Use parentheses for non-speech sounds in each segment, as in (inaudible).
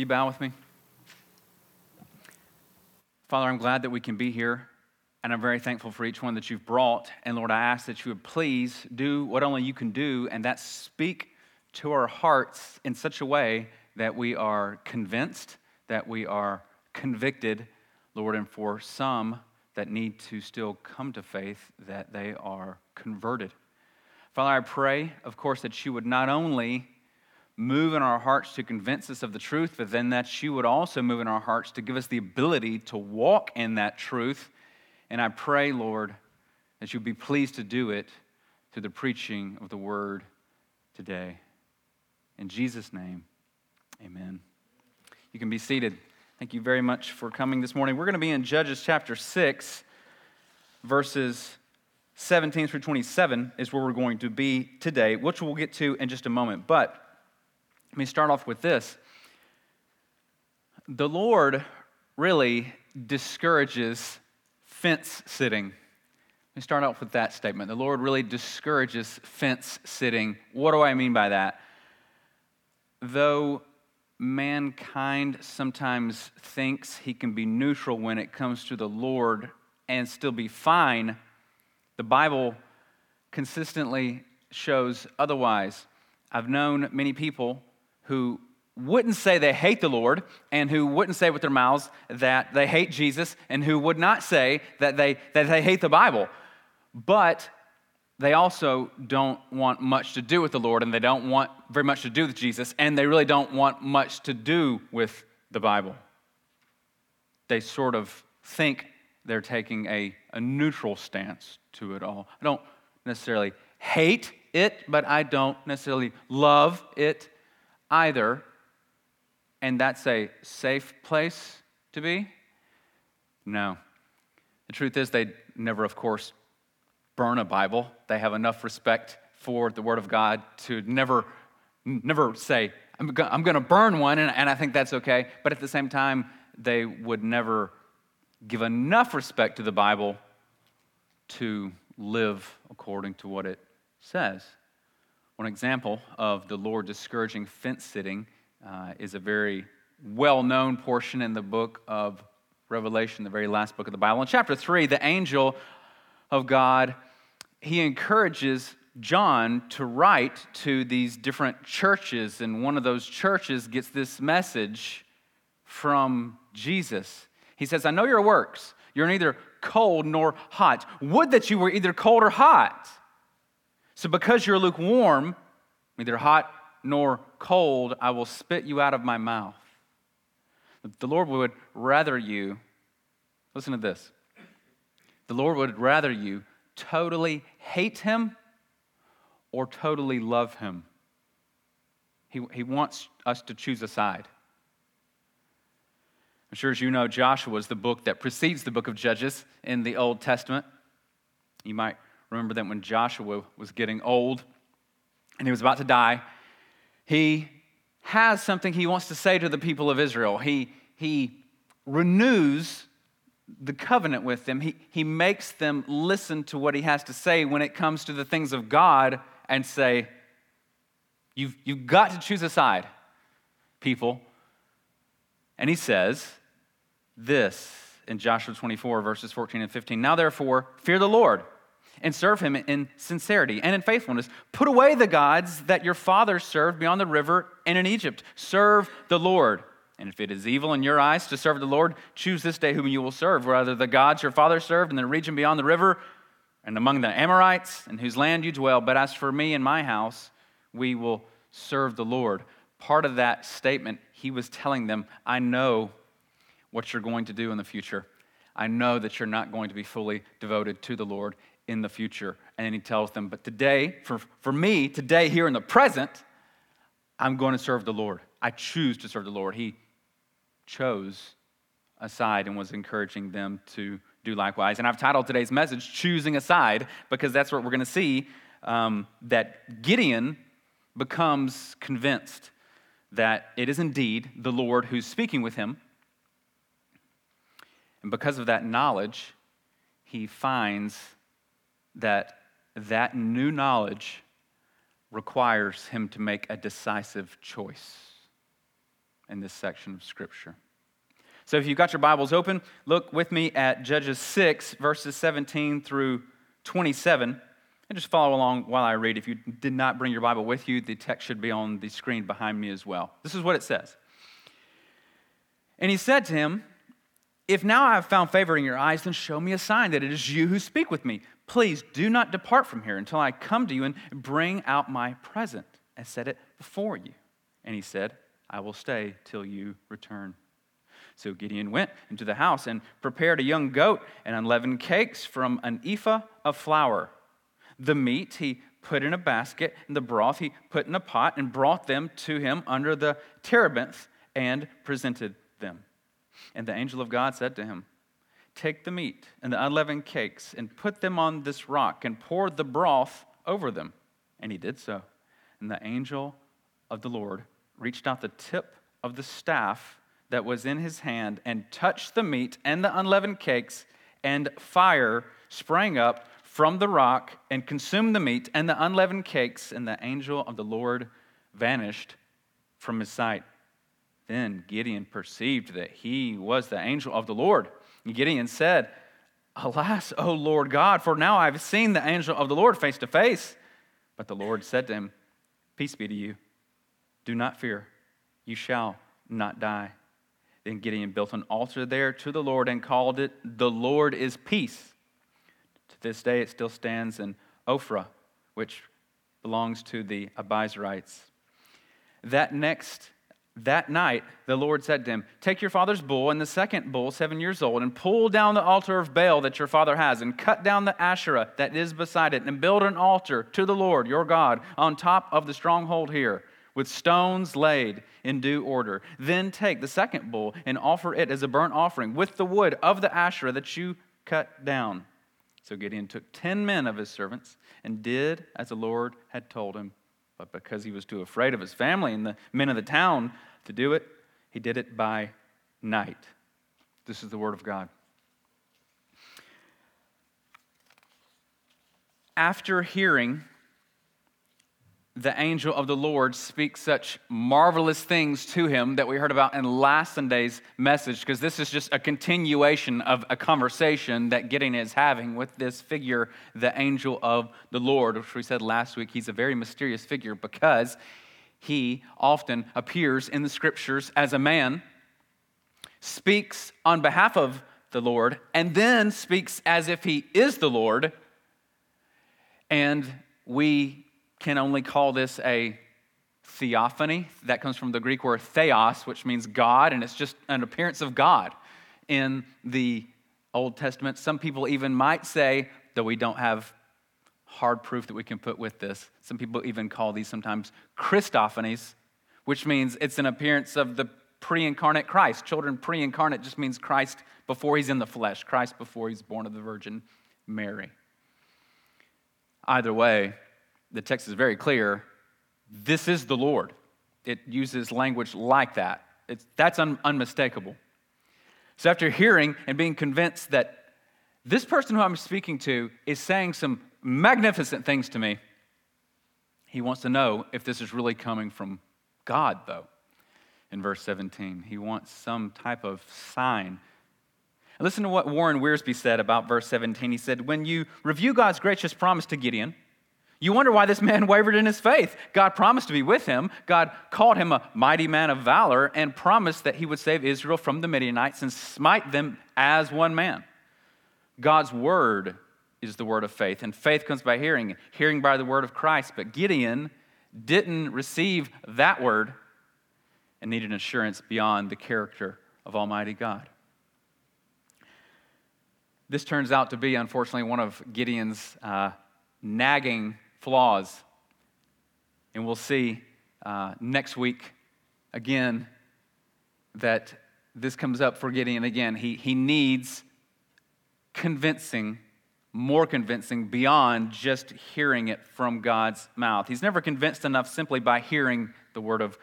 Will you bow with me? Father, I'm glad that we can be here, and I'm very thankful for each one that you've brought. And Lord, I ask that you would please do what only you can do, and that speak to our hearts in such a way that we are convinced, that we are convicted, Lord, and for some that need to still come to faith, that they are converted. Father, I pray, of course, that you would not only move in our hearts to convince us of the truth, but then that you would also move in our hearts to give us the ability to walk in that truth. And I pray, Lord, that you'd be pleased to do it through the preaching of the word today. In Jesus' name, amen. You can be seated. Thank you very much for coming this morning. We're going to be in Judges chapter 6, verses 17 through 27 is where we're going to be today, which we'll get to in just a moment. But let me start off with this. The Lord really discourages fence sitting. Let me start off with that statement. The Lord really discourages fence sitting. What do I mean by that? Though mankind sometimes thinks he can be neutral when it comes to the Lord and still be fine, the Bible consistently shows otherwise. I've known many people who wouldn't say they hate the Lord and who wouldn't say with their mouths that they hate Jesus and who would not say that they, that they hate the Bible. But they also don't want much to do with the Lord and they don't want very much to do with Jesus and they really don't want much to do with the Bible. They sort of think they're taking a, a neutral stance to it all. I don't necessarily hate it, but I don't necessarily love it either. And that's a safe place to be? No. The truth is, they never, of course, burn a Bible. They have enough respect for the Word of God to never, never say, I'm, going to burn one, and, and I think that's okay. But at the same time, they would never give enough respect to the Bible to live according to what it says. One example of the Lord discouraging fence sitting uh, is a very well known portion in the book of Revelation, the very last book of the Bible. In chapter 3, the angel of God, he encourages John to write to these different churches, and one of those churches gets this message from Jesus. He says, I know your works. You're neither cold nor hot. Would that you were either cold or hot. So, because you're lukewarm, neither hot nor cold, I will spit you out of my mouth. The Lord would rather you, listen to this, the Lord would rather you totally hate him or totally love him. He, he wants us to choose a side. I'm sure as you know, Joshua is the book that precedes the book of Judges in the Old Testament. You might remember that when Joshua was getting old and he was about to die, he has something he wants to say to the people of Israel. He, he renews the covenant with them, he, he makes them listen to what he has to say when it comes to the things of God and say, You've, you've got to choose a side, people. And he says this in Joshua 24, verses 14 and 15 Now therefore, fear the Lord and serve him in sincerity and in faithfulness. Put away the gods that your fathers served beyond the river and in Egypt. Serve the Lord. And if it is evil in your eyes to serve the Lord, choose this day whom you will serve, whether the gods your fathers served in the region beyond the river and among the Amorites in whose land you dwell. But as for me and my house, we will serve the Lord. Part of that statement, he was telling them, I know what you're going to do in the future. I know that you're not going to be fully devoted to the Lord in the future. And then he tells them, But today, for, for me, today, here in the present, I'm going to serve the Lord. I choose to serve the Lord. He chose a side and was encouraging them to do likewise. And I've titled today's message, Choosing a Side, because that's what we're going to see um, that Gideon becomes convinced that it is indeed the Lord who's speaking with him. And because of that knowledge, he finds that that new knowledge requires him to make a decisive choice. in this section of Scripture. So if you've got your Bibles open, look with me at Judges 6, verses 17 through 27. And just follow along while I read. If you did not bring your Bible with you, the text should be on the screen behind me as well. This is what it says. And he said to him, If now I have found favor in your eyes, then show me a sign that it is you who speak with me. Please do not depart from here until I come to you and bring out my present and set it before you. And he said, I will stay till you return. So Gideon went into the house and prepared a young goat and unleavened cakes from an ephah of flour. The meat he put in a basket, and the broth he put in a pot, and brought them to him under the terebinth and presented them. And the angel of God said to him, Take the meat and the unleavened cakes and put them on this rock and pour the broth over them. And he did so. And the angel of the Lord reached out the tip of the staff that was in his hand and touched the meat and the unleavened cakes, and fire sprang up from the rock and consumed the meat and the unleavened cakes, and the angel of the Lord vanished from his sight. Then Gideon perceived that he was the angel of the Lord. Gideon said, Alas, O Lord God, for now I have seen the angel of the Lord face to face. But the Lord said to him, Peace be to you. Do not fear. You shall not die. Then Gideon built an altar there to the Lord and called it, The Lord is Peace To this day it still stands in Ophrah, which belongs to the Abiezrites. That next that night, the Lord said to him, Take your father's bull and the second bull, seven years old, and pull down the altar of Baal that your father has, and cut down the Asherah that is beside it, and build an altar to the Lord your God on top of the stronghold here, with stones laid in due order. Then take the second bull and offer it as a burnt offering with the wood of the Asherah that you cut down. So Gideon took ten men of his servants and did as the Lord had told him. But because he was too afraid of his family and the men of the town to do it, he did it by night. This is the word of God. After hearing the angel of the Lord speaks such marvelous things to him that we heard about in last Sunday's message, because this is just a continuation of a conversation that Gideon is having with this figure, the angel of the Lord, which we said last week. He's a very mysterious figure because he often appears in the scriptures as a man, speaks on behalf of the Lord, and then speaks as if he is the Lord. And we can only call this a theophany. That comes from the Greek word theos, which means God, and it's just an appearance of God in the Old Testament. Some people even might say, though we don't have hard proof that we can put with this, some people even call these sometimes Christophanies, which means it's an appearance of the pre incarnate Christ. Children pre incarnate just means Christ before he's in the flesh, Christ before he's born of the Virgin Mary. Either way, the text is very clear this is the Lord. It uses language like that. It's, that's un, unmistakable. So, after hearing and being convinced that this person who I'm speaking to is saying some magnificent things to me, he wants to know if this is really coming from God, though. In verse 17, he wants some type of sign. listen to what Warren Wiersbe said about verse 17. He said, When you review God's gracious promise to Gideon, you wonder why this man (laughs) wavered in his faith. God promised to be with him. God called him a mighty man of valor and promised that he would save Israel from the Midianites and smite them as one man. God's word is the word of faith, and faith comes by hearing, hearing by the word of Christ. But Gideon didn't receive that word and needed assurance beyond the character of Almighty God. This turns out to be, unfortunately, one of Gideon's uh, nagging flaws. And we'll see uh, next week again that this comes up for Gideon again. He, he needs convincing, more convincing, beyond just hearing it from God's mouth. He's never convinced enough simply by hearing the word of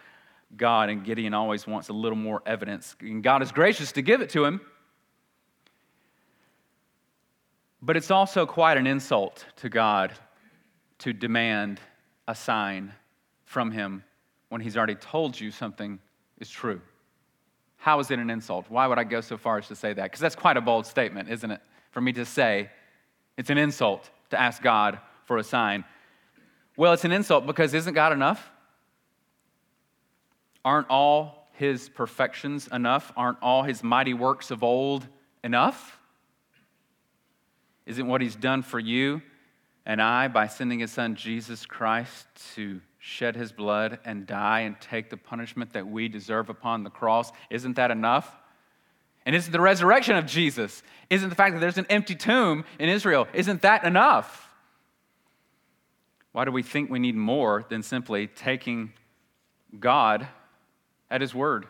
God, and Gideon always wants a little more evidence. And God is gracious to give it to him. But it's also quite an insult to God to demand a sign from him when he's already told you something is true. How is it an insult? Why would I go so far as to say that? Because that's quite a bold statement, isn't it? For me to say it's an insult to ask God for a sign. Well, it's an insult because isn't God enough? Aren't all his perfections enough? Aren't all his mighty works of old enough? Isn't what he's done for you and I by sending his son Jesus Christ to shed his blood and die and take the punishment that we deserve upon the cross? Isn't that enough? And isn't the resurrection of Jesus, isn't the fact that there's an empty tomb in Israel, isn't that enough? Why do we think we need more than simply taking God at his word?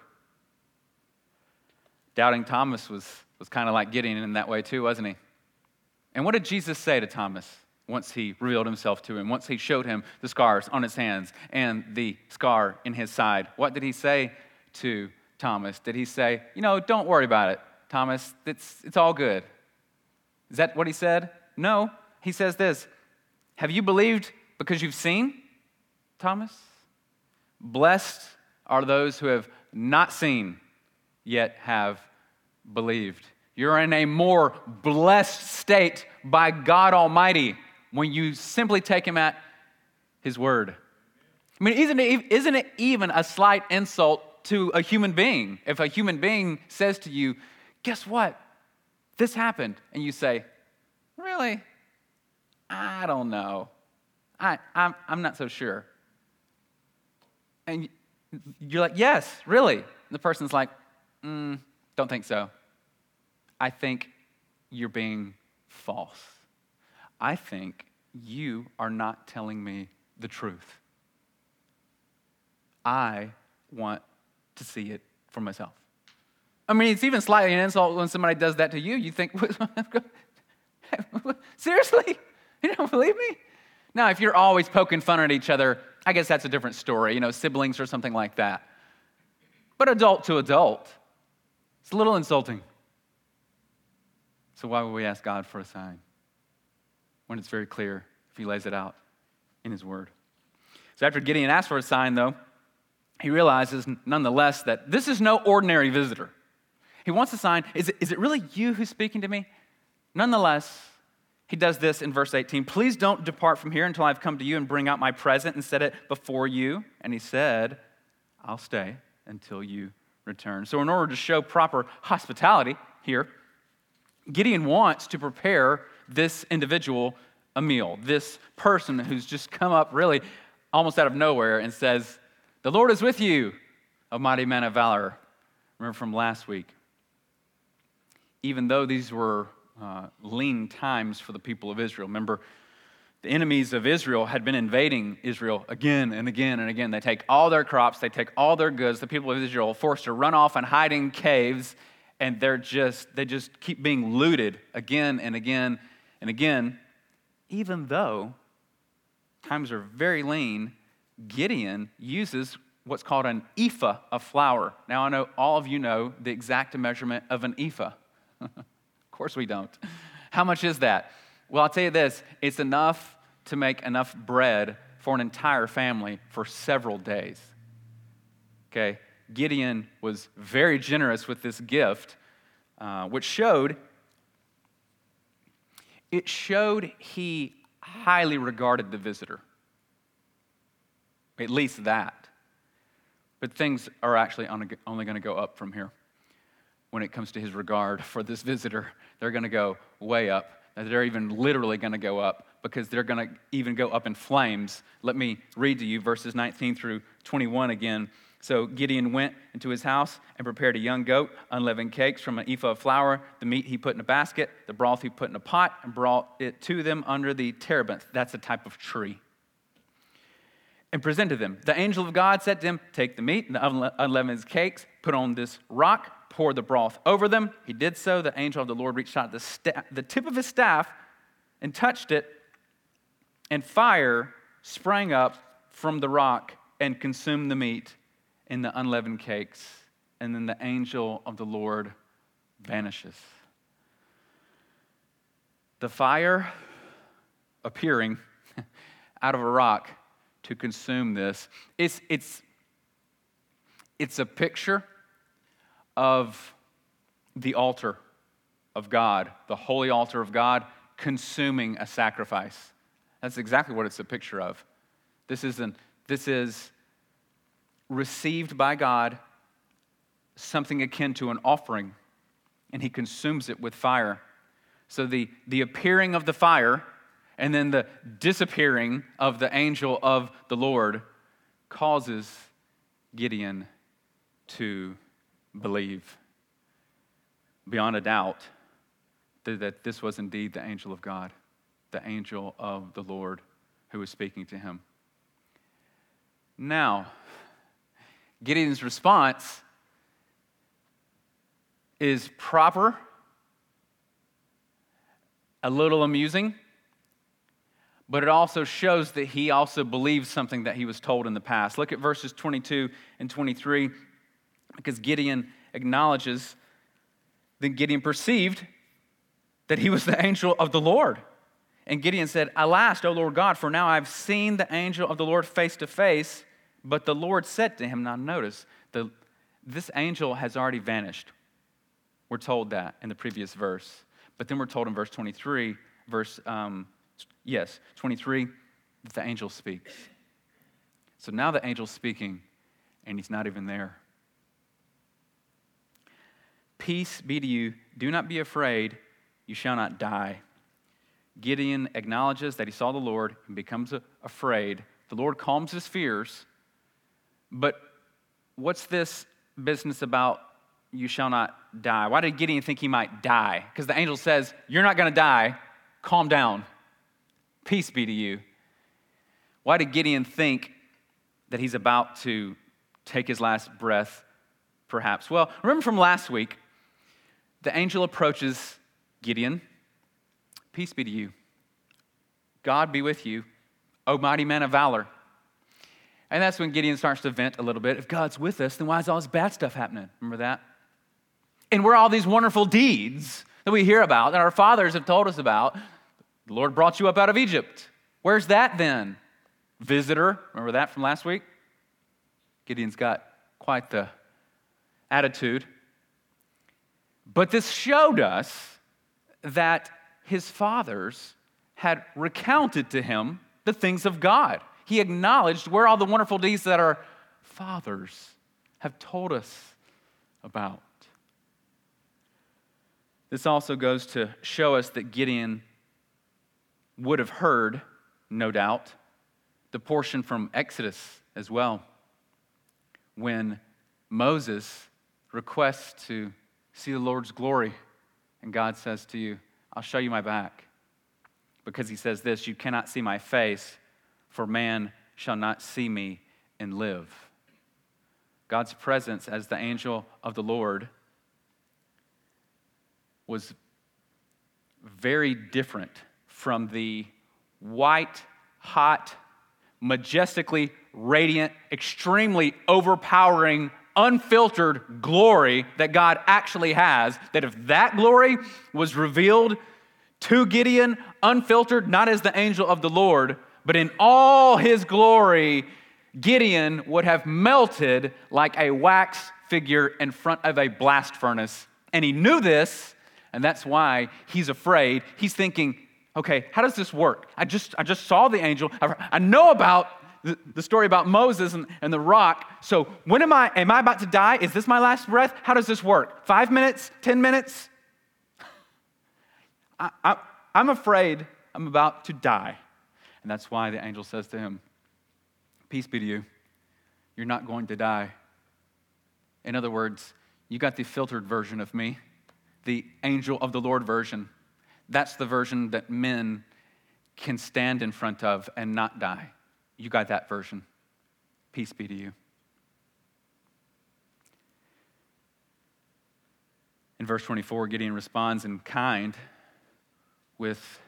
Doubting Thomas was, was kind of like Gideon in that way too, wasn't he? And what did Jesus say to Thomas once he revealed himself to him, once he showed him the scars on his hands and the scar in his side? What did he say to Thomas? Did he say, you know, don't worry about it, Thomas, it's, it's all good? Is that what he said? No. He says this Have you believed because you've seen, Thomas? Blessed are those who have not seen, yet have believed. You're in a more blessed state by God Almighty when you simply take Him at His word. I mean, isn't it, isn't it even a slight insult to a human being if a human being says to you, Guess what? This happened. And you say, Really? I don't know. I, I'm, I'm not so sure. And you're like, Yes, really? And the person's like, mm, Don't think so. I think you're being false. I think you are not telling me the truth. I want to see it for myself. I mean, it's even slightly an insult when somebody does that to you. You think, (laughs) seriously? You don't believe me? Now, if you're always poking fun at each other, I guess that's a different story, you know, siblings or something like that. But adult to adult, it's a little insulting. So, why would we ask God for a sign when it's very clear if He lays it out in His Word? So, after Gideon asked for a sign, though, he realizes nonetheless that this is no ordinary visitor. He wants a sign. Is it, is it really you who's speaking to me? Nonetheless, he does this in verse 18 Please don't depart from here until I've come to you and bring out my present and set it before you. And he said, I'll stay until you return. So, in order to show proper hospitality here, Gideon wants to prepare this individual a meal, this person who's just come up really almost out of nowhere and says, The Lord is with you, a mighty man of valor. Remember from last week. Even though these were uh, lean times for the people of Israel, remember, the enemies of Israel had been invading Israel again and again and again. They take all their crops, they take all their goods. The people of Israel are forced to run off and hide in caves and they're just they just keep being looted again and again and again even though times are very lean gideon uses what's called an ephah of flour. Now i know all of you know the exact measurement of an ephah. (laughs) Of course we don't. How much is that? Well i'll tell you this. It's enough to make enough bread for an entire family for several days. Okay? Gideon was very generous with this gift, uh, which showed it showed he highly regarded the visitor. At least that. But things are actually only going to go up from here when it comes to his regard for this visitor. They're going to go way up. They're even literally going to go up because they're going to even go up in flames. Let me read to you verses 19 through 21 again. So Gideon went into his house and prepared a young goat, unleavened cakes from an ephah of flour, the meat he put in a basket, the broth he put in a pot, and brought it to them under the terebinth. That's a type of tree. And presented them. The angel of God said to him, Take the meat and the unleavened cakes, put on this rock, pour the broth over them. He did so. The angel of the Lord reached out the, sta- the tip of his staff and touched it, and fire sprang up from the rock and consumed the meat in the unleavened cakes, and then the angel of the Lord vanishes. The fire appearing (laughs) out of a rock to consume this, it's, it's, it's a picture of the altar of God, the holy altar of God, consuming a sacrifice. That's exactly what it's a picture of. This is, an, this is received by God, something akin to an offering, and he consumes it with fire. So the, the appearing of the fire and then the disappearing of the angel of the Lord causes Gideon to believe beyond a doubt that this was indeed the angel of God, the angel of the Lord who was speaking to him. Now, Gideon's response is proper, a little amusing, but it also shows that he also believes something that he was told in the past. Look at verses 22 and 23, because Gideon acknowledges that Gideon perceived that he was the angel of the Lord. And Gideon said, Alas, O Lord God, for now I've seen the angel of the Lord face to face. But the Lord said to him, Now notice, the, this angel has already vanished. We're told that in the previous verse. But then we're told in verse 23, verse, um, yes, 23, that the angel speaks. So now the angel's speaking, and he's not even there. Peace be to you. Do not be afraid. You shall not die. Gideon acknowledges that he saw the Lord and becomes afraid. The Lord calms his fears. But what's this business about you shall not die? Why did Gideon think he might die? Because the angel says, You're not going to die. Calm down. Peace be to you. Why did Gideon think that he's about to take his last breath, perhaps? Well, remember from last week, the angel approaches Gideon. Peace be to you. God be with you, O mighty man of valor. And that's when Gideon starts to vent a little bit. If God's with us, then why is all this bad stuff happening? Remember that? And where all these wonderful deeds that we hear about, that our fathers have told us about, the Lord brought you up out of Egypt. Where's that then? Visitor, remember that from last week? Gideon's got quite the attitude. But this showed us that his fathers had recounted to him the things of God. He acknowledged where all the wonderful deeds that our fathers have told us about. This also goes to show us that Gideon would have heard, no doubt, the portion from Exodus as well, when Moses requests to see the Lord's glory, and God says to you, I'll show you my back. Because he says this, You cannot see my face, for man shall not see me and live. God's presence as the angel of the Lord was very different from the white, hot, majestically radiant, extremely overpowering, unfiltered glory that God actually has. That if that glory was revealed to Gideon, unfiltered, not as the angel of the Lord, but in all his glory, Gideon would have melted like a wax figure in front of a blast furnace. And he knew this, and that's why he's afraid. He's thinking, okay, how does this work? I just, I just saw the angel. I, know about the, the, story about Moses and, and the rock. So when am I, am I about to die? Is this my last breath? How does this work? Five minutes? Ten minutes? I, I, I'm afraid I'm about to die. And that's why the angel says to him, Peace be to you. You're not going to die. In other words, you got the filtered version of me, the angel of the Lord version. That's the version that men can stand in front of and not die. You got that version. Peace be to you. In verse 24, Gideon responds in kind with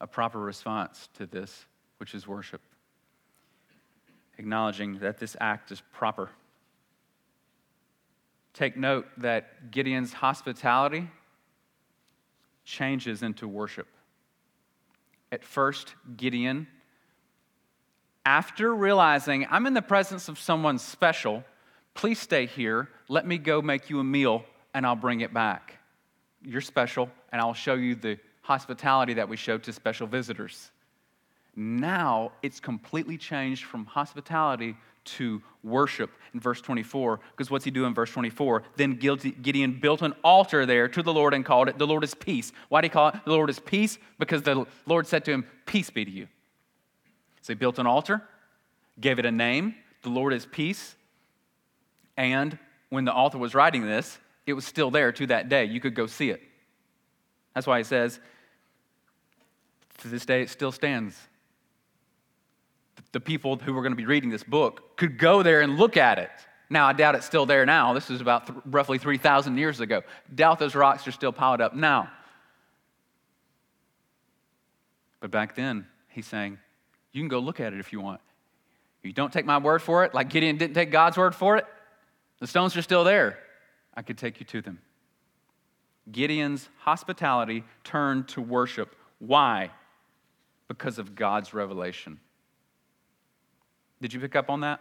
a proper response to this, which is worship, acknowledging that this act is proper. Take note that Gideon's hospitality changes into worship. At first, Gideon, after realizing I'm in the presence of someone special, Please stay here. Let me go make you a meal and I'll bring it back. You're special, and I'll show you the hospitality that we showed to special visitors. Now it's completely changed from hospitality to worship in verse 24. Because what's he do in verse 24? Then Gideon built an altar there to the Lord and called it, The Lord is peace. Why do he call it the Lord is peace? Because the Lord said to him, Peace be to you. So he built an altar, gave it a name, The Lord is peace. And when the author was writing this, it was still there to that day. You could go see it. That's why he says, To this day it still stands the people who were going to be reading this book could go there and look at it. Now, I doubt it's still there now. This is about th- roughly 3,000 years ago. Doubt those rocks are still piled up now. But back then, he's saying, you can go look at it if you want. You don't take my word for it, like Gideon didn't take God's word for it. The stones are still there. I could take you to them. Gideon's hospitality turned to worship. Why? Because of God's revelation. Did you pick up on that?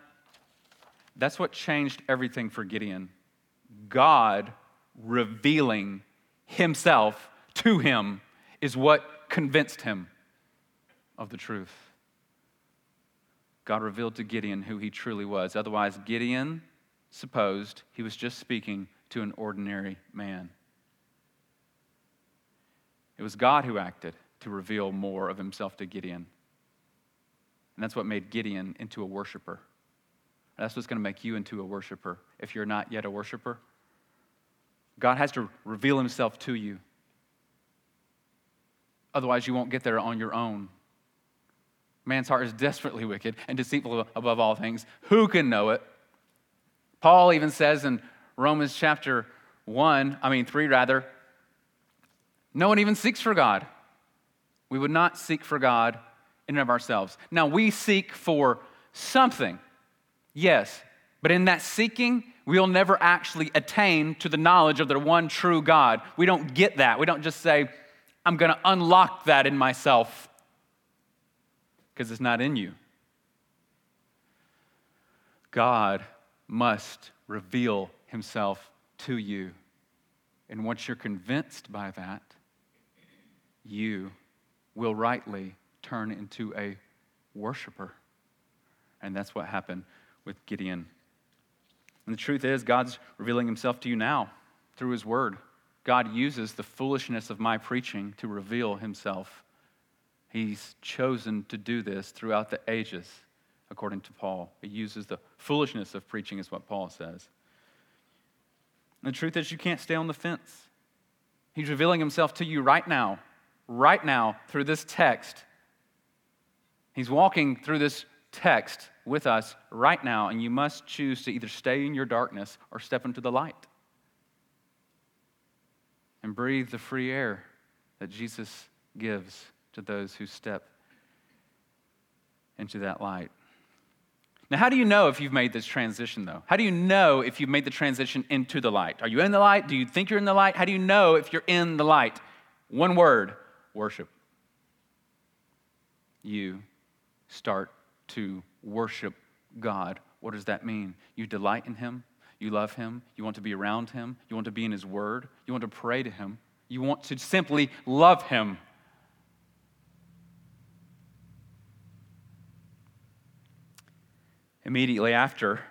That's what changed everything for Gideon. God revealing himself to him is what convinced him of the truth. God revealed to Gideon who he truly was. Otherwise, Gideon supposed he was just speaking to an ordinary man. It was God who acted to reveal more of himself to Gideon. And that's what made Gideon into a worshiper. That's what's going to make you into a worshiper if you're not yet a worshiper. God has to reveal himself to you. Otherwise, you won't get there on your own. Man's heart is desperately wicked and deceitful above all things. Who can know it? Paul even says in Romans chapter 1, I mean 3 rather, no one even seeks for God. We would not seek for God in and of ourselves. Now, we seek for something, yes, but in that seeking, we'll never actually attain to the knowledge of the one true God. We don't get that. We don't just say, I'm going to unlock that in myself because it's not in you. God must reveal himself to you. And once you're convinced by that, you will rightly turn into a worshiper. And that's what happened with Gideon. And the truth is, God's revealing himself to you now through his word. God uses the foolishness of my preaching to reveal himself. He's chosen to do this throughout the ages, according to Paul. He uses the foolishness of preaching, is what Paul says. And the truth is, you can't stay on the fence. He's revealing himself to you right now, right now, through this text. He's walking through this text with us right now, and you must choose to either stay in your darkness or step into the light and breathe the free air that Jesus gives to those who step into that light. Now, how do you know if you've made this transition, though? How do you know if you've made the transition into the light? Are you in the light? Do you think you're in the light? How do you know if you're in the light? One word worship. You start to worship God. What does that mean? You delight in Him, you love Him, you want to be around Him, you want to be in His Word, you want to pray to Him, you want to simply love Him. Immediately after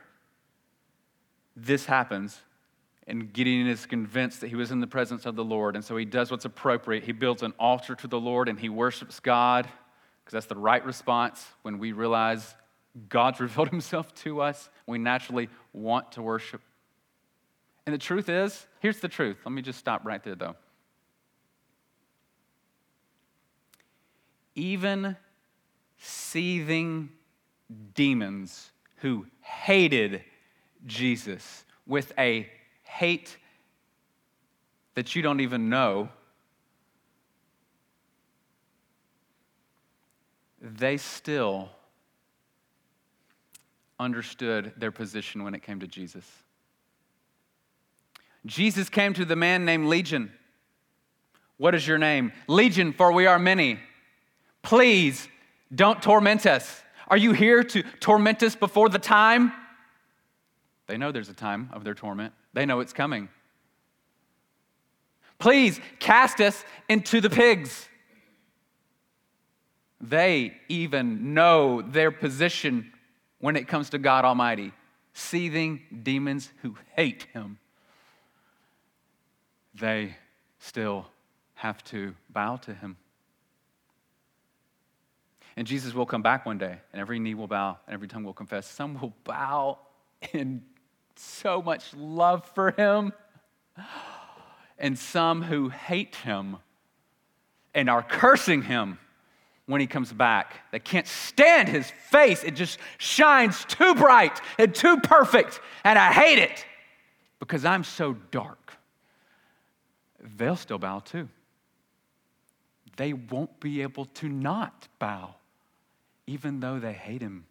this happens, and Gideon is convinced that he was in the presence of the Lord, and so he does what's appropriate. He builds an altar to the Lord and he worships God because that's the right response when we realize God's (laughs) revealed himself to us. We naturally want to worship. And the truth is, here's the truth. Let me just stop right there, though. Even seething demons who hated Jesus with a hate that you don't even know they still understood their position when it came to Jesus. Jesus came to the man named Legion. What is your name? Legion, for we are many. Please don't torment us. Are you here to torment us before the time? They know there's a time of their torment, they know it's coming. Please cast us into the pigs. They even know their position when it comes to God Almighty seething demons who hate Him. They still have to bow to Him. And Jesus will come back one day, and every knee will bow, and every tongue will confess. Some will bow (laughs) in so much love for Him, and some who hate Him and are cursing Him when he comes back. They can't stand his face. It just shines too bright and too perfect, and I hate it because I'm so dark. They'll still bow too. They won't be able to not bow, even though they hate him.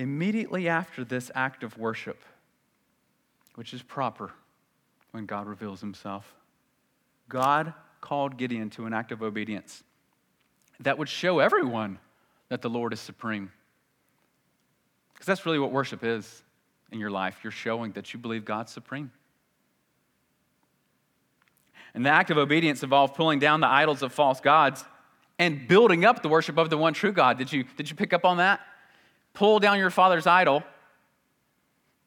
Immediately after this act of worship, which is proper when God reveals himself, God called Gideon to an act of obedience that would show everyone that the Lord is supreme. Because that's really what worship is in your life. You're showing that you believe God's supreme. And the act of obedience involved pulling down the idols of false gods and building up the worship of the one true God. Did you, did you pick up on that? Pull down your father's idol,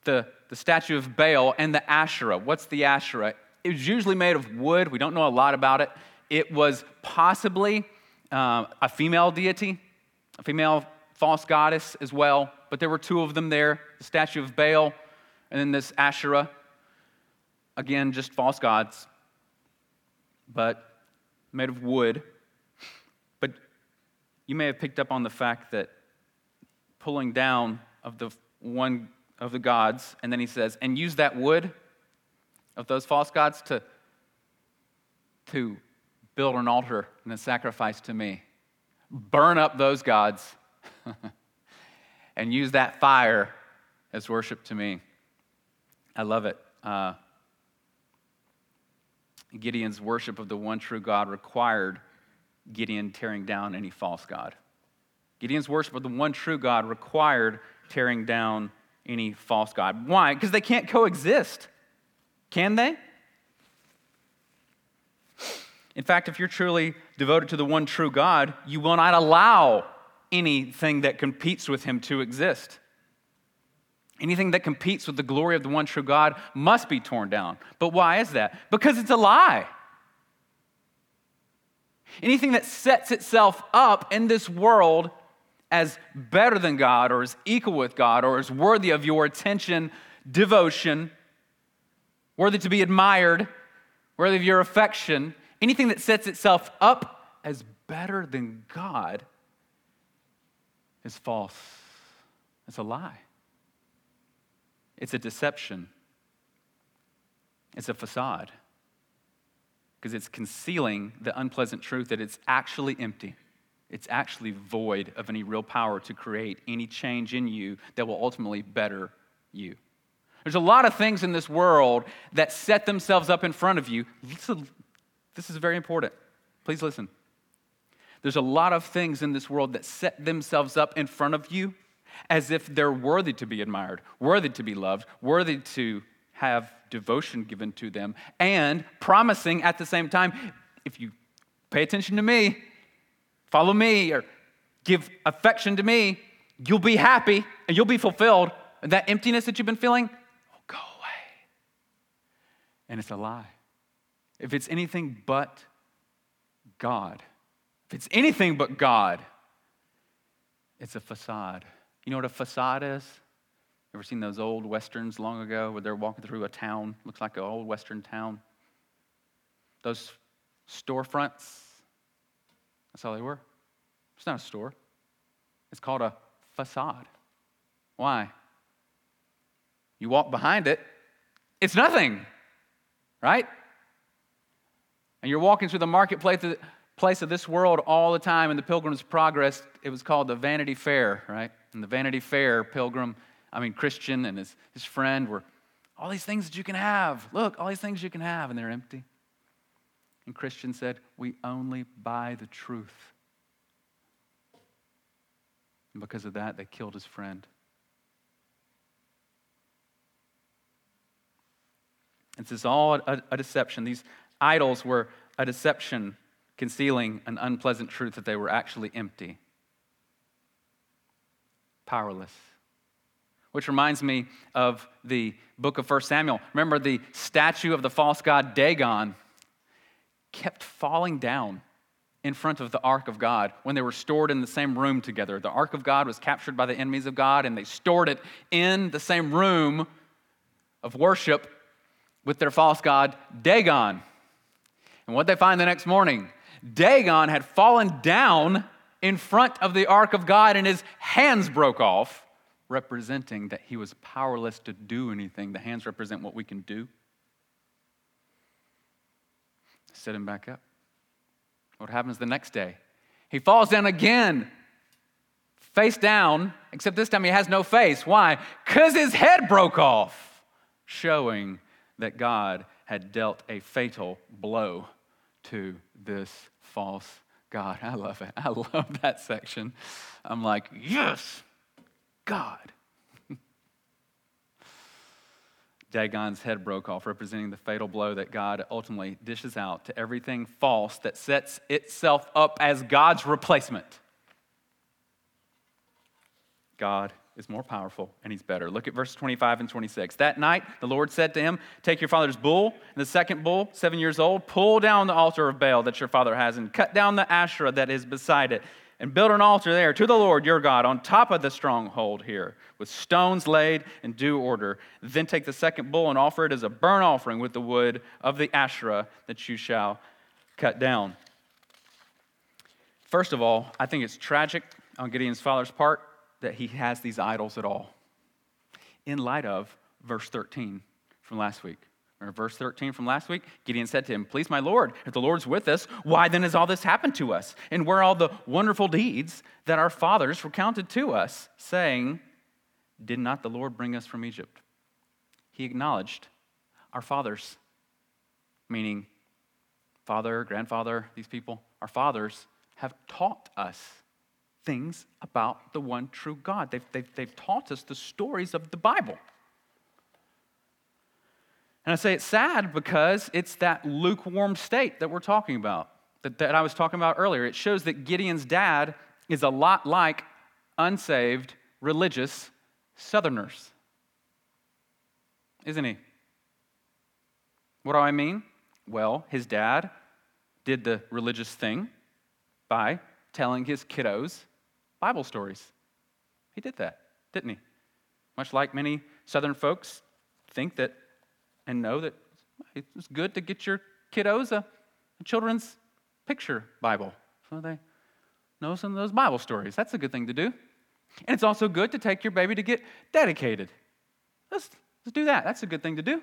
the, the statue of Baal, and the Asherah. What's the Asherah? It was usually made of wood. We don't know a lot about it. It was possibly uh, a female deity, a female false goddess as well, but there were two of them there the statue of Baal and then this Asherah. Again, just false gods, but made of wood. But you may have picked up on the fact that pulling down of the one of the gods, and then he says, and use that wood of those false gods to, to build an altar and a sacrifice to me. Burn up those gods (laughs) and use that fire as worship to me. I love it. Uh, Gideon's worship of the one true God required Gideon tearing down any false God. Gideon's worship of the one true God required tearing down any false God. Why? Because they can't coexist. Can they? In fact, if you're truly devoted to the one true God, you will not allow anything that competes with him to exist. Anything that competes with the glory of the one true God must be torn down. But why is that? Because it's a lie. Anything that sets itself up in this world as better than God or as equal with God or as worthy of your attention, devotion, worthy to be admired, worthy of your affection, anything that sets itself up as better than God is false. It's a lie. It's a deception. It's a facade. Because it's concealing the unpleasant truth that it's actually empty. It's actually void of any real power to create any change in you that will ultimately better you. There's a lot of things in this world that set themselves up in front of you. This is very important. Please listen. There's a lot of things in this world that set themselves up in front of you as if they're worthy to be admired, worthy to be loved, worthy to have devotion given to them, and promising at the same time if you pay attention to me, follow me, or give affection to me, you'll be happy and you'll be fulfilled. And that emptiness that you've been feeling, will go away. and it's a lie. If it's anything but God, if it's anything but God, it's a facade. You know what a facade is? Ever seen those old westerns long ago where they're walking through a town? Looks like an old western town. Those storefronts, that's all they were. It's not a store, it's called a facade. Why? You walk behind it, it's nothing right? And you're walking through the marketplace place of this world all the time in the Pilgrim's Progress. It was called the Vanity Fair, right? And the Vanity Fair, Pilgrim, I mean, Christian and his, his friend were all these things that you can have. Look, all these things you can have, and they're empty. And Christian said, We only buy the truth. And because of that, they killed his friend. This is all a, a, deception. These idols were a deception, concealing an unpleasant truth that they were actually empty, powerless. Which reminds me of the book of 1 Samuel. Remember, the statue of the false god Dagon kept falling down in front of the ark of God when they were stored in the same room together. The ark of God was captured by the enemies of God, and they stored it in the same room of worship with their false god Dagon. And what they find the next morning, Dagon had fallen down in front of the ark of God, and his hands broke off, representing that he was powerless to do anything. The hands represent what we can do. Set him back up. What happens the next day? He falls down again, face down, except this time he has no face. Why? Because his head broke off, showing that God had dealt a fatal blow to this false God. (laughs) I love it. I love that section. I'm like, yes, God. Dagon's head broke off, representing the fatal blow that God ultimately dishes out to everything false that sets itself up as God's replacement. God is more powerful and he's better. Look at verses 25 and 26. That night, the Lord said to him, Take your father's bull, and the second bull, seven years old, pull down the altar of Baal that your father has, and cut down the Asherah that is beside it and build an altar there to the Lord your God on top of the stronghold here, with stones laid in due order. Then take the second bull and offer it as a burnt offering with the wood of the Asherah that you shall cut down. First of all, I think it's tragic on Gideon's father's part that he has these idols at all, in light of verse 13 from last week. Remember verse 13 from last week? Gideon said to him, Please, my Lord, if the Lord's with us, why then has all this happened to us? And where are all the wonderful deeds that our fathers recounted to us, saying, Did not the Lord bring us from Egypt? He acknowledged our fathers, meaning father, grandfather, these people, our fathers have taught us things about the one true God. They've, they've, they've taught us the stories of the Bible. And I say it's sad because it's that lukewarm state that we're talking about, that, that I was talking about earlier. It shows that Gideon's dad is a lot like unsaved, religious Southerners. Isn't he? What do I mean? Well, his dad did the religious thing by telling his kiddos Bible stories. He did that, didn't he? Much like many Southern folks think that and know that it's good to get your kiddos a, children's picture Bible so they know some of those Bible stories. That's a good thing to do. And it's also good to take your baby to get dedicated. Let's, let's do that. That's a good thing to do. And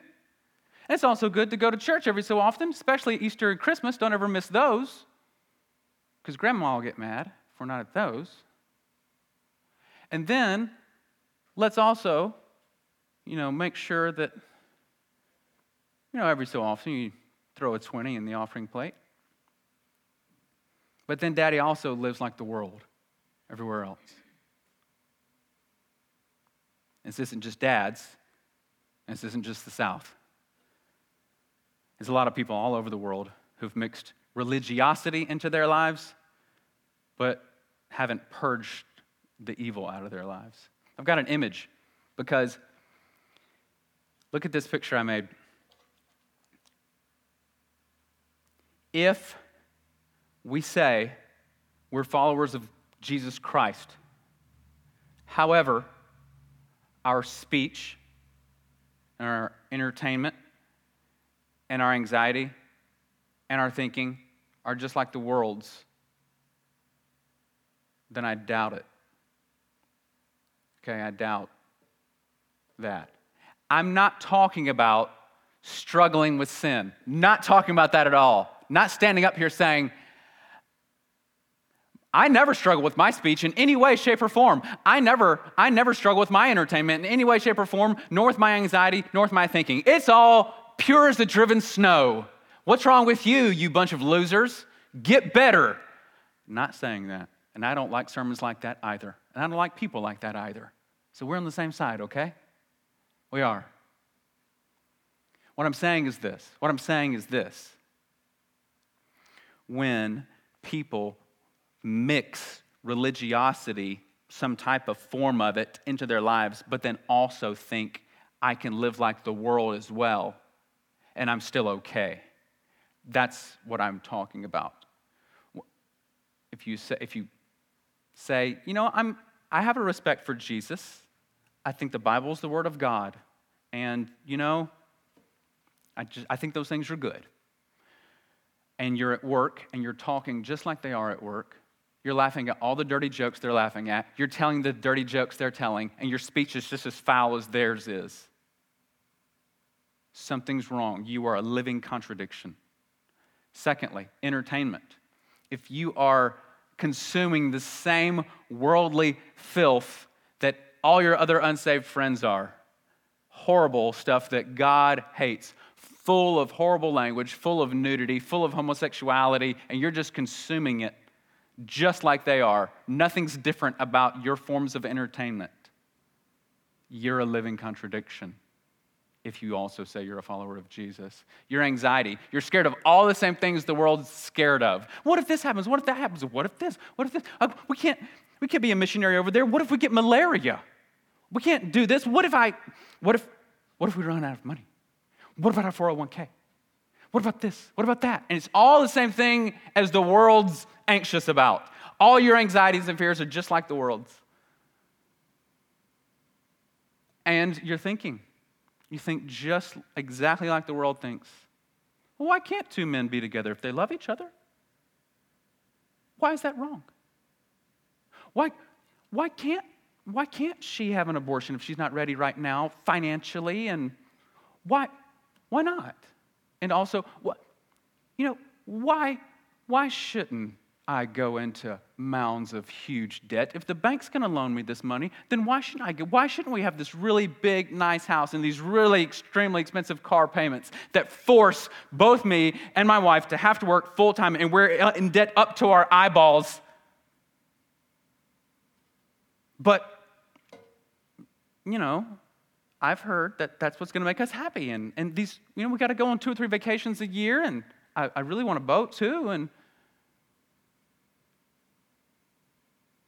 it's also good to go to church every so often, especially Easter and Christmas. Don't ever miss those because grandma will get mad if we're not at those. And then let's also, you know, make sure that you know, every so often you throw a 20 in the offering plate. But then daddy also lives like the world everywhere else. This isn't just dads, this isn't just the South. There's a lot of people all over the world who've mixed religiosity into their lives, but haven't purged the evil out of their lives. I've got an image because look at this picture I made. If we say we're followers of Jesus Christ. However, our speech and our entertainment and our anxiety and our thinking are just like the world's, then I doubt it. Okay, I doubt that. I'm not talking about struggling with sin, not talking about that at all not standing up here saying, I never struggle with my speech in any way, shape, or form. I never, I never struggle with my entertainment in any way, shape, or form, nor with my anxiety, nor with my thinking. It's all pure as the driven snow. What's wrong with you, you bunch of losers? Get better. Not saying that. And I don't like sermons like that either. And I don't like people like that either. So we're on the same side, okay? We are. What I'm saying is this. What I'm saying is this. When people mix religiosity, some type of form of it, into their lives, but then also think, I can live like the world as well, and I'm still okay. That's what I'm talking about. If you say, if you say you know, I'm, I have a respect for Jesus, I think the Bible is the Word of God, and, you know, I, just, I think those things are good. And you're at work and you're talking just like they are at work. You're laughing at all the dirty jokes they're laughing at. You're telling the dirty jokes they're telling, and your speech is just as foul as theirs is. Something's wrong. You are a living contradiction. Secondly, entertainment. If you are consuming the same worldly filth that all your other unsaved friends are, horrible stuff that God hates, full of horrible language, full of nudity, full of homosexuality, and you're just consuming it just like they are. Nothing's different about your forms of entertainment. You're a living contradiction if you also say you're a follower of Jesus. Your anxiety, you're scared of all the same things the world's scared of. What if this happens? What if that happens? What if this? What if this? Uh, we can't we can't be a missionary over there. What if we get malaria? We can't do this. What if I what if what if we run out of money? What about our 401k? What about this? What about that? And it's all the same thing as the world's anxious about. All your anxieties and fears are just like the world's. And you're thinking, you think just exactly like the world thinks. Well, why can't two men be together if they love each other? Why is that wrong? Why, why, can't, why can't she have an abortion if she's not ready right now financially? And why, why not? And also, what, you know, why, why shouldn't I go into mounds of huge debt. If the bank's going to loan me this money, then why shouldn't I why shouldn't we have this really big, nice house and these really extremely expensive car payments that force both me and my wife to have to work full time and we're in debt up to our eyeballs? But, you know, I've heard that that's what's going to make us happy. And, and these, you know, we got to go on two or three vacations a year, and I, I really want a boat too. And,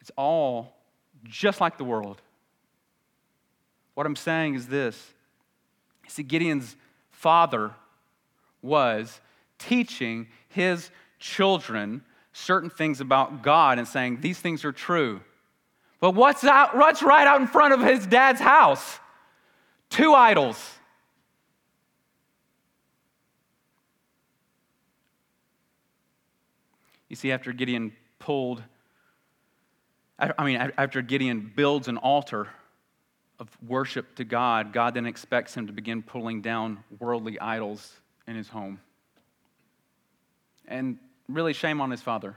It's all just like the world. What I'm saying is this see, Gideon's father was teaching his children certain things about God and saying, These things are true. But what's, out, what's right out in front of his dad's house? Two idols. You see, after Gideon pulled I mean, after Gideon builds an altar of worship to God, God then expects him to begin pulling down worldly idols in his home. And really, shame on his father.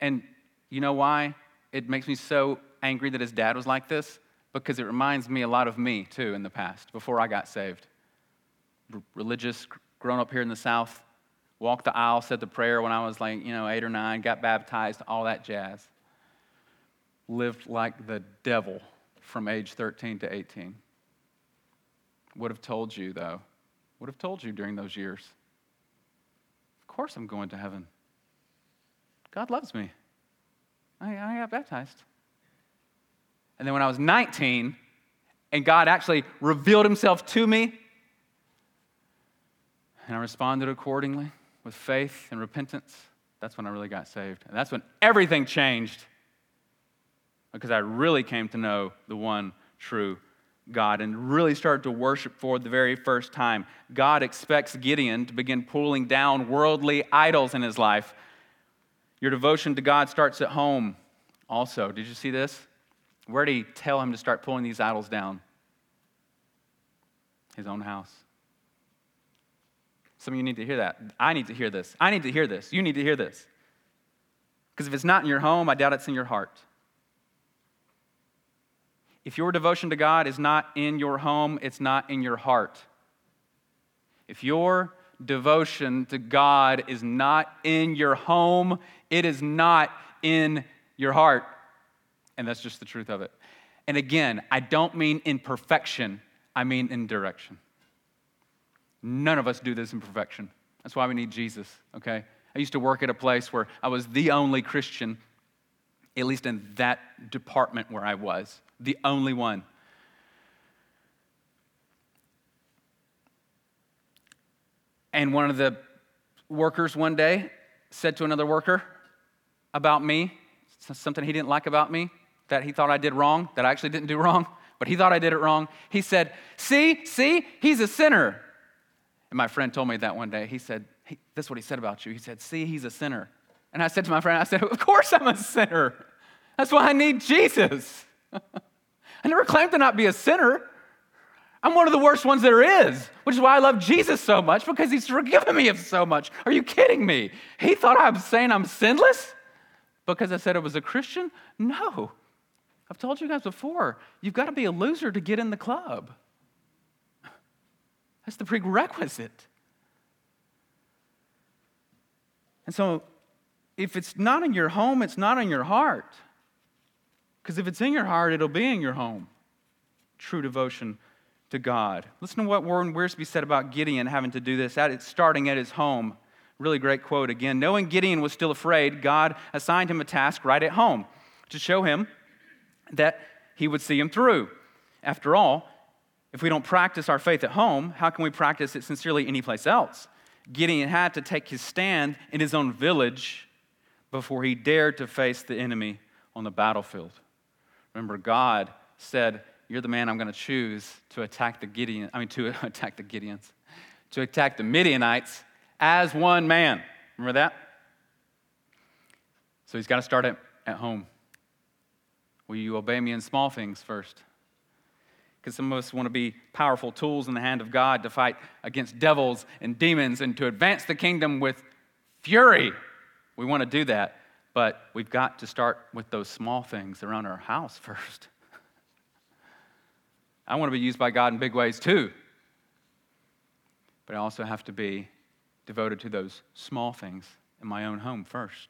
And you know why it makes me so angry that his dad was like this? Because it reminds me a lot of me, too, in the past, before I got saved. R- religious, grown up here in the South, walked the aisle, said the prayer when I was like, you know, eight or nine, got baptized, all that jazz lived like the devil from age 13 to 18. Would have told you, though, would have told you during those years. Of course, I'm going to heaven. God loves me. I, I got baptized. And then when I was 19, and God actually revealed himself to me, and I responded accordingly with faith and repentance, that's when I really got saved. And that's when everything changed because I really came to know the one true God and really started to worship for the very first time. God expects Gideon to begin pulling down worldly idols in his life. Your devotion to God starts at home also. Did you see this? Where did he tell him to start pulling these idols down? His own house. Some of you need to hear that. I need to hear this. I need to hear this. You need to hear this. Because if it's not in your home, I doubt it's in your heart. If your devotion to God is not in your home, it's not in your heart. If your devotion to God is not in your home, it is not in your heart. And that's just the truth of it. And again, I don't mean in perfection, I mean in direction. None of us do this in perfection. That's why we need Jesus, okay? I used to work at a place where I was the only Christian, at least in that department where I was, the only one. And one of the workers one day said to another worker about me, something he didn't like about me, that he thought I did wrong, that I actually didn't do wrong, but he thought I did it wrong. He said, See, see, he's a sinner. And my friend told me that one day. He said, he, This is what he said about you. He said, See, he's a sinner. And I said to my friend, I said, Of course I'm a sinner. That's why I need Jesus. (laughs) I never claimed to not be a sinner. I'm one of the worst ones there is, which is why I love Jesus so much because he's forgiven me of so much. Are you kidding me? He thought I was saying I'm sinless because I said I was a Christian? No. I've told you guys before, you've got to be a loser to get in the club. (laughs) That's the prerequisite. And so, if it's not in your home, it's not in your heart. Because if it's in your heart, it'll be in your home. True devotion to God. Listen to what Warren Wiersbe said about Gideon having to do this, at, starting at his home. Really great quote again. Knowing Gideon was still afraid, God assigned him a task right at home to show him that he would see him through. After all, if we don't practice our faith at home, how can we practice it sincerely anyplace else? Gideon had to take his stand in his own village before he dared to face the enemy on the battlefield. Remember, God said, you're the man I'm going to choose to attack the Gideon, I mean, to (laughs) attack the Gideons, to attack the Midianites as one man. Remember that? So he's got to start at, at home. Will you obey me in small things first? Because some of us want to be powerful tools in the hand of God to fight against devils and demons and to advance the kingdom with fury. We want to do that, but we've got to start with those small things around our house (laughs) first. I want to be used by God in big ways too. But I also have to be devoted to those small things in my own home first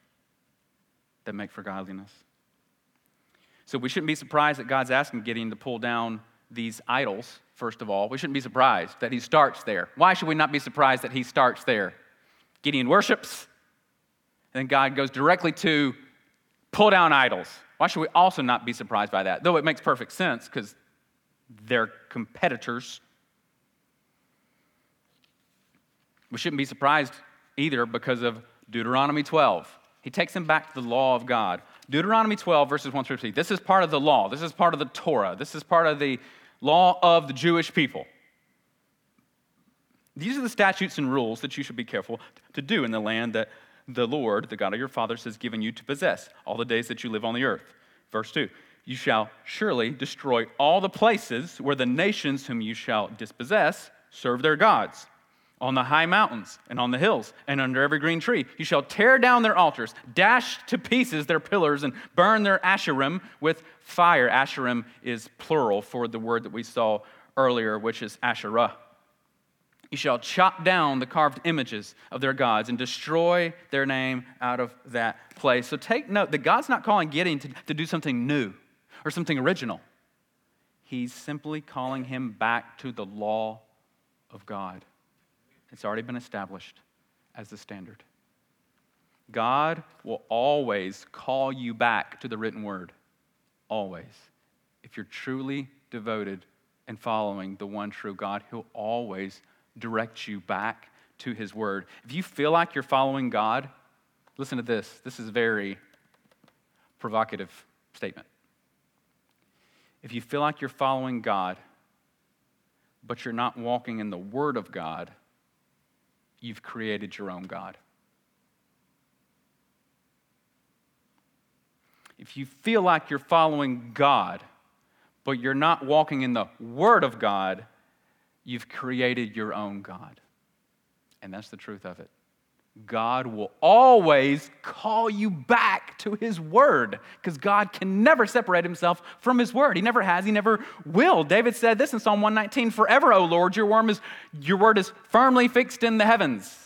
that make for godliness. So we shouldn't be surprised that God's asking Gideon to pull down these idols, first of all. We shouldn't be surprised that he starts there. Why should we not be surprised that he starts there? Gideon worships, and then God goes directly to pull down idols. Why should we also not be surprised by that? Though it makes perfect sense because they're competitors. We shouldn't be surprised either because of Deuteronomy 12. He takes them back to the law of God. Deuteronomy 12, verses 1 through 3. This is part of the law. This is part of the Torah. This is part of the law of the Jewish people. These are the statutes and rules that you should be careful to do in the land that the Lord, the God of your fathers, has given you to possess all the days that you live on the earth. Verse 2 you shall surely destroy all the places where the nations whom you shall dispossess serve their gods. On the high mountains and on the hills and under every green tree, you shall tear down their altars, dash to pieces their pillars, and burn their asherim with fire. Asherim is plural for the word that we saw earlier, which is Asherah. You shall chop down the carved images of their gods and destroy their name out of that place. So take note that God's not calling Gideon to, to do something new or something original. He's simply calling him back to the law of God. It's already been established as the standard. God will always call you back to the written word. Always. If you're truly devoted and following the one true God, He'll always direct you back to His word. If you feel like you're following God, listen to this. This is very provocative statement. If you feel like you're following God, but you're not walking in the Word of God, you've created your own God. If you feel like you're following God, but you're not walking in the Word of God, you've created your own God. And that's the truth of it. God will always call you back to His Word because God can never separate Himself from His Word. He never has, He never will. David said this in Psalm 119 Forever, O Lord, your word is, your word is firmly fixed in the heavens.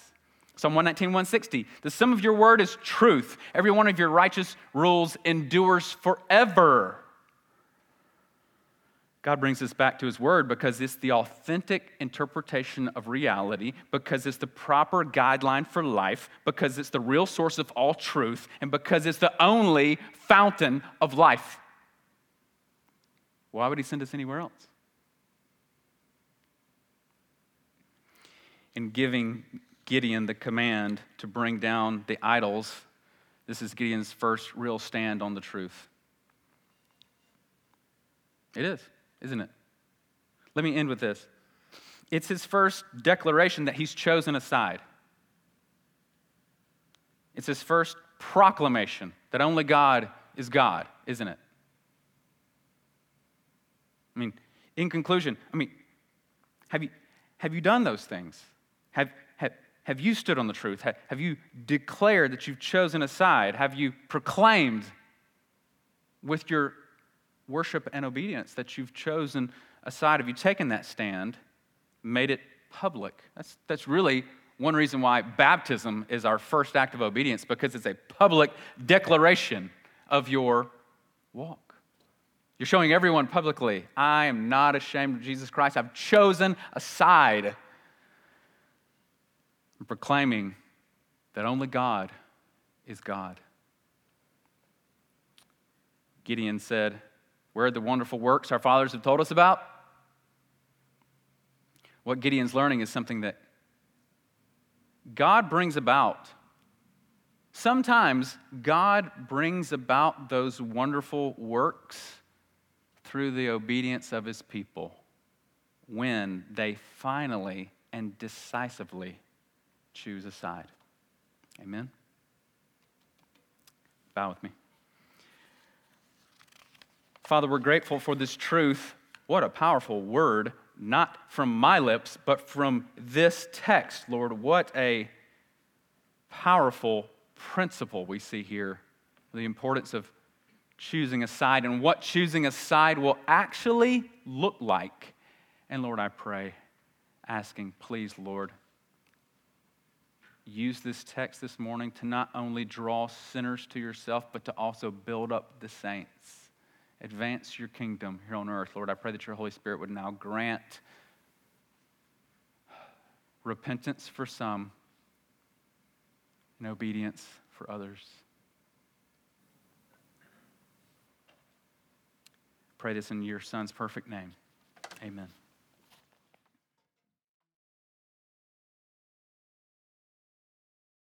Psalm 119, 160. The sum of your word is truth. Every one of your righteous rules endures forever. God brings us back to His Word because it's the authentic interpretation of reality, because it's the proper guideline for life, because it's the real source of all truth, and because it's the only fountain of life. Why would He send us anywhere else? In giving Gideon the command to bring down the idols, this is Gideon's first real stand on the truth. It is isn't it? Let me end with this. It's his first declaration that he's chosen a side. It's his first proclamation that only God is God, isn't it? I mean, in conclusion, I mean, have you, have you done those things? Have, have, have you stood on the truth? Have, have you declared that you've chosen a side? Have you proclaimed with your worship and obedience that you've chosen aside. Have you taken that stand, made it public? That's, that's really one reason why baptism is our first act of obedience, because it's a public declaration of your walk. You're showing everyone publicly, I am not ashamed of Jesus Christ. I've chosen a side. I'm proclaiming that only God is God. Gideon said, where are the wonderful works our fathers have told us about? What Gideon's learning is something that God brings about. Sometimes God brings about those wonderful works through the obedience of his people when they finally and decisively choose a side. Amen? Bow with me. Father, we're grateful for this truth. What a powerful word, not from my lips, but from this text, Lord. What a powerful principle we see here the importance of choosing a side and what choosing a side will actually look like. And Lord, I pray, asking, please, Lord, use this text this morning to not only draw sinners to yourself, but to also build up the saints advance your kingdom here on earth. Lord, I pray that your Holy Spirit would now grant repentance for some and obedience for others. Pray this in your Son's perfect name. Amen.